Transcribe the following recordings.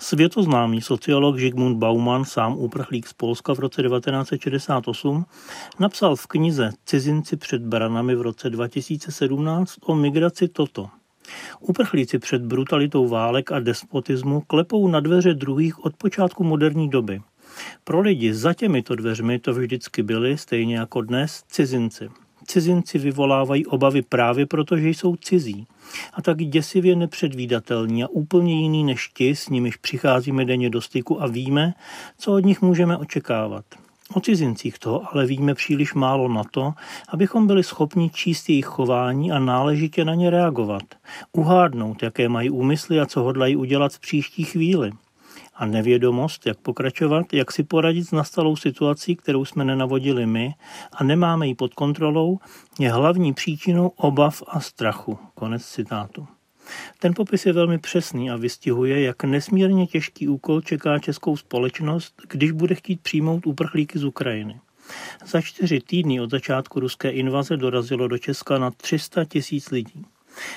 Světoznámý sociolog Zygmunt Bauman, sám úprchlík z Polska v roce 1968, napsal v knize Cizinci před branami v roce 2017 o migraci toto. Uprchlíci před brutalitou válek a despotismu klepou na dveře druhých od počátku moderní doby. Pro lidi za těmito dveřmi to vždycky byli, stejně jako dnes, cizinci. Cizinci vyvolávají obavy právě proto, že jsou cizí. A tak děsivě nepředvídatelní a úplně jiný než ti, s nimiž přicházíme denně do styku a víme, co od nich můžeme očekávat. O cizincích toho ale víme příliš málo na to, abychom byli schopni číst jejich chování a náležitě na ně reagovat, uhádnout, jaké mají úmysly a co hodlají udělat v příští chvíli a nevědomost, jak pokračovat, jak si poradit s nastalou situací, kterou jsme nenavodili my a nemáme ji pod kontrolou, je hlavní příčinou obav a strachu. Konec citátu. Ten popis je velmi přesný a vystihuje, jak nesmírně těžký úkol čeká českou společnost, když bude chtít přijmout uprchlíky z Ukrajiny. Za čtyři týdny od začátku ruské invaze dorazilo do Česka na 300 tisíc lidí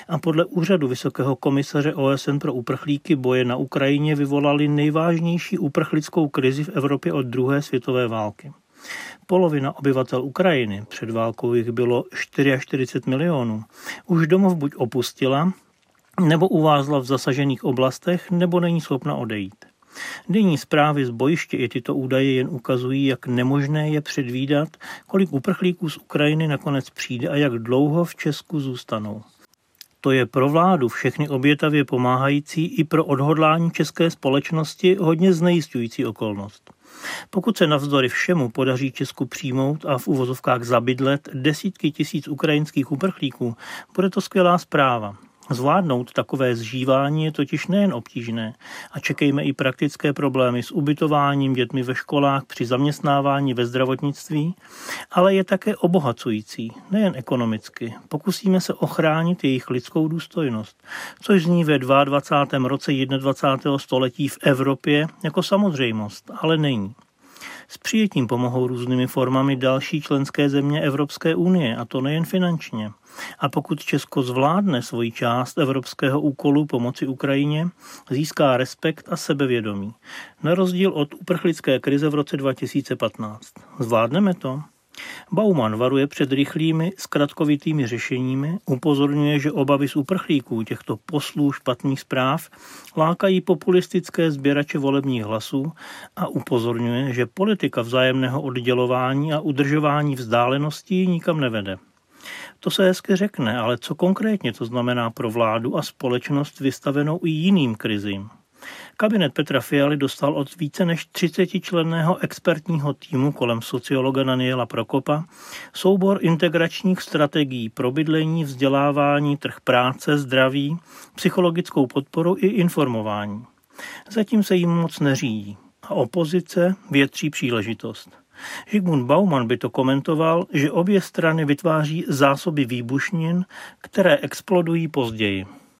a podle úřadu Vysokého komisaře OSN pro uprchlíky boje na Ukrajině vyvolali nejvážnější uprchlickou krizi v Evropě od druhé světové války. Polovina obyvatel Ukrajiny, před válkou jich bylo 44 milionů, už domov buď opustila, nebo uvázla v zasažených oblastech, nebo není schopna odejít. Denní zprávy z bojiště i tyto údaje jen ukazují, jak nemožné je předvídat, kolik uprchlíků z Ukrajiny nakonec přijde a jak dlouho v Česku zůstanou. To je pro vládu všechny obětavě pomáhající i pro odhodlání české společnosti hodně znejistující okolnost. Pokud se navzdory všemu podaří Česku přijmout a v uvozovkách zabydlet desítky tisíc ukrajinských uprchlíků, bude to skvělá zpráva. Zvládnout takové zžívání je totiž nejen obtížné a čekejme i praktické problémy s ubytováním dětmi ve školách při zaměstnávání ve zdravotnictví, ale je také obohacující, nejen ekonomicky. Pokusíme se ochránit jejich lidskou důstojnost, což zní ve 22. roce 21. století v Evropě jako samozřejmost, ale není. S přijetím pomohou různými formami další členské země Evropské unie, a to nejen finančně. A pokud Česko zvládne svoji část evropského úkolu pomoci Ukrajině, získá respekt a sebevědomí. Na rozdíl od uprchlické krize v roce 2015. Zvládneme to? Bauman varuje před rychlými, zkratkovitými řešeními, upozorňuje, že obavy z uprchlíků těchto poslů špatných zpráv lákají populistické sběrače volebních hlasů a upozorňuje, že politika vzájemného oddělování a udržování vzdáleností nikam nevede. To se hezky řekne, ale co konkrétně to znamená pro vládu a společnost vystavenou i jiným krizím? Kabinet Petra Fialy dostal od více než 30 členného expertního týmu kolem sociologa Daniela Prokopa soubor integračních strategií pro bydlení, vzdělávání, trh práce, zdraví, psychologickou podporu i informování. Zatím se jim moc neřídí a opozice větří příležitost. Zygmunt Bauman by to komentoval, že obě strany vytváří zásoby výbušnin, které explodují později.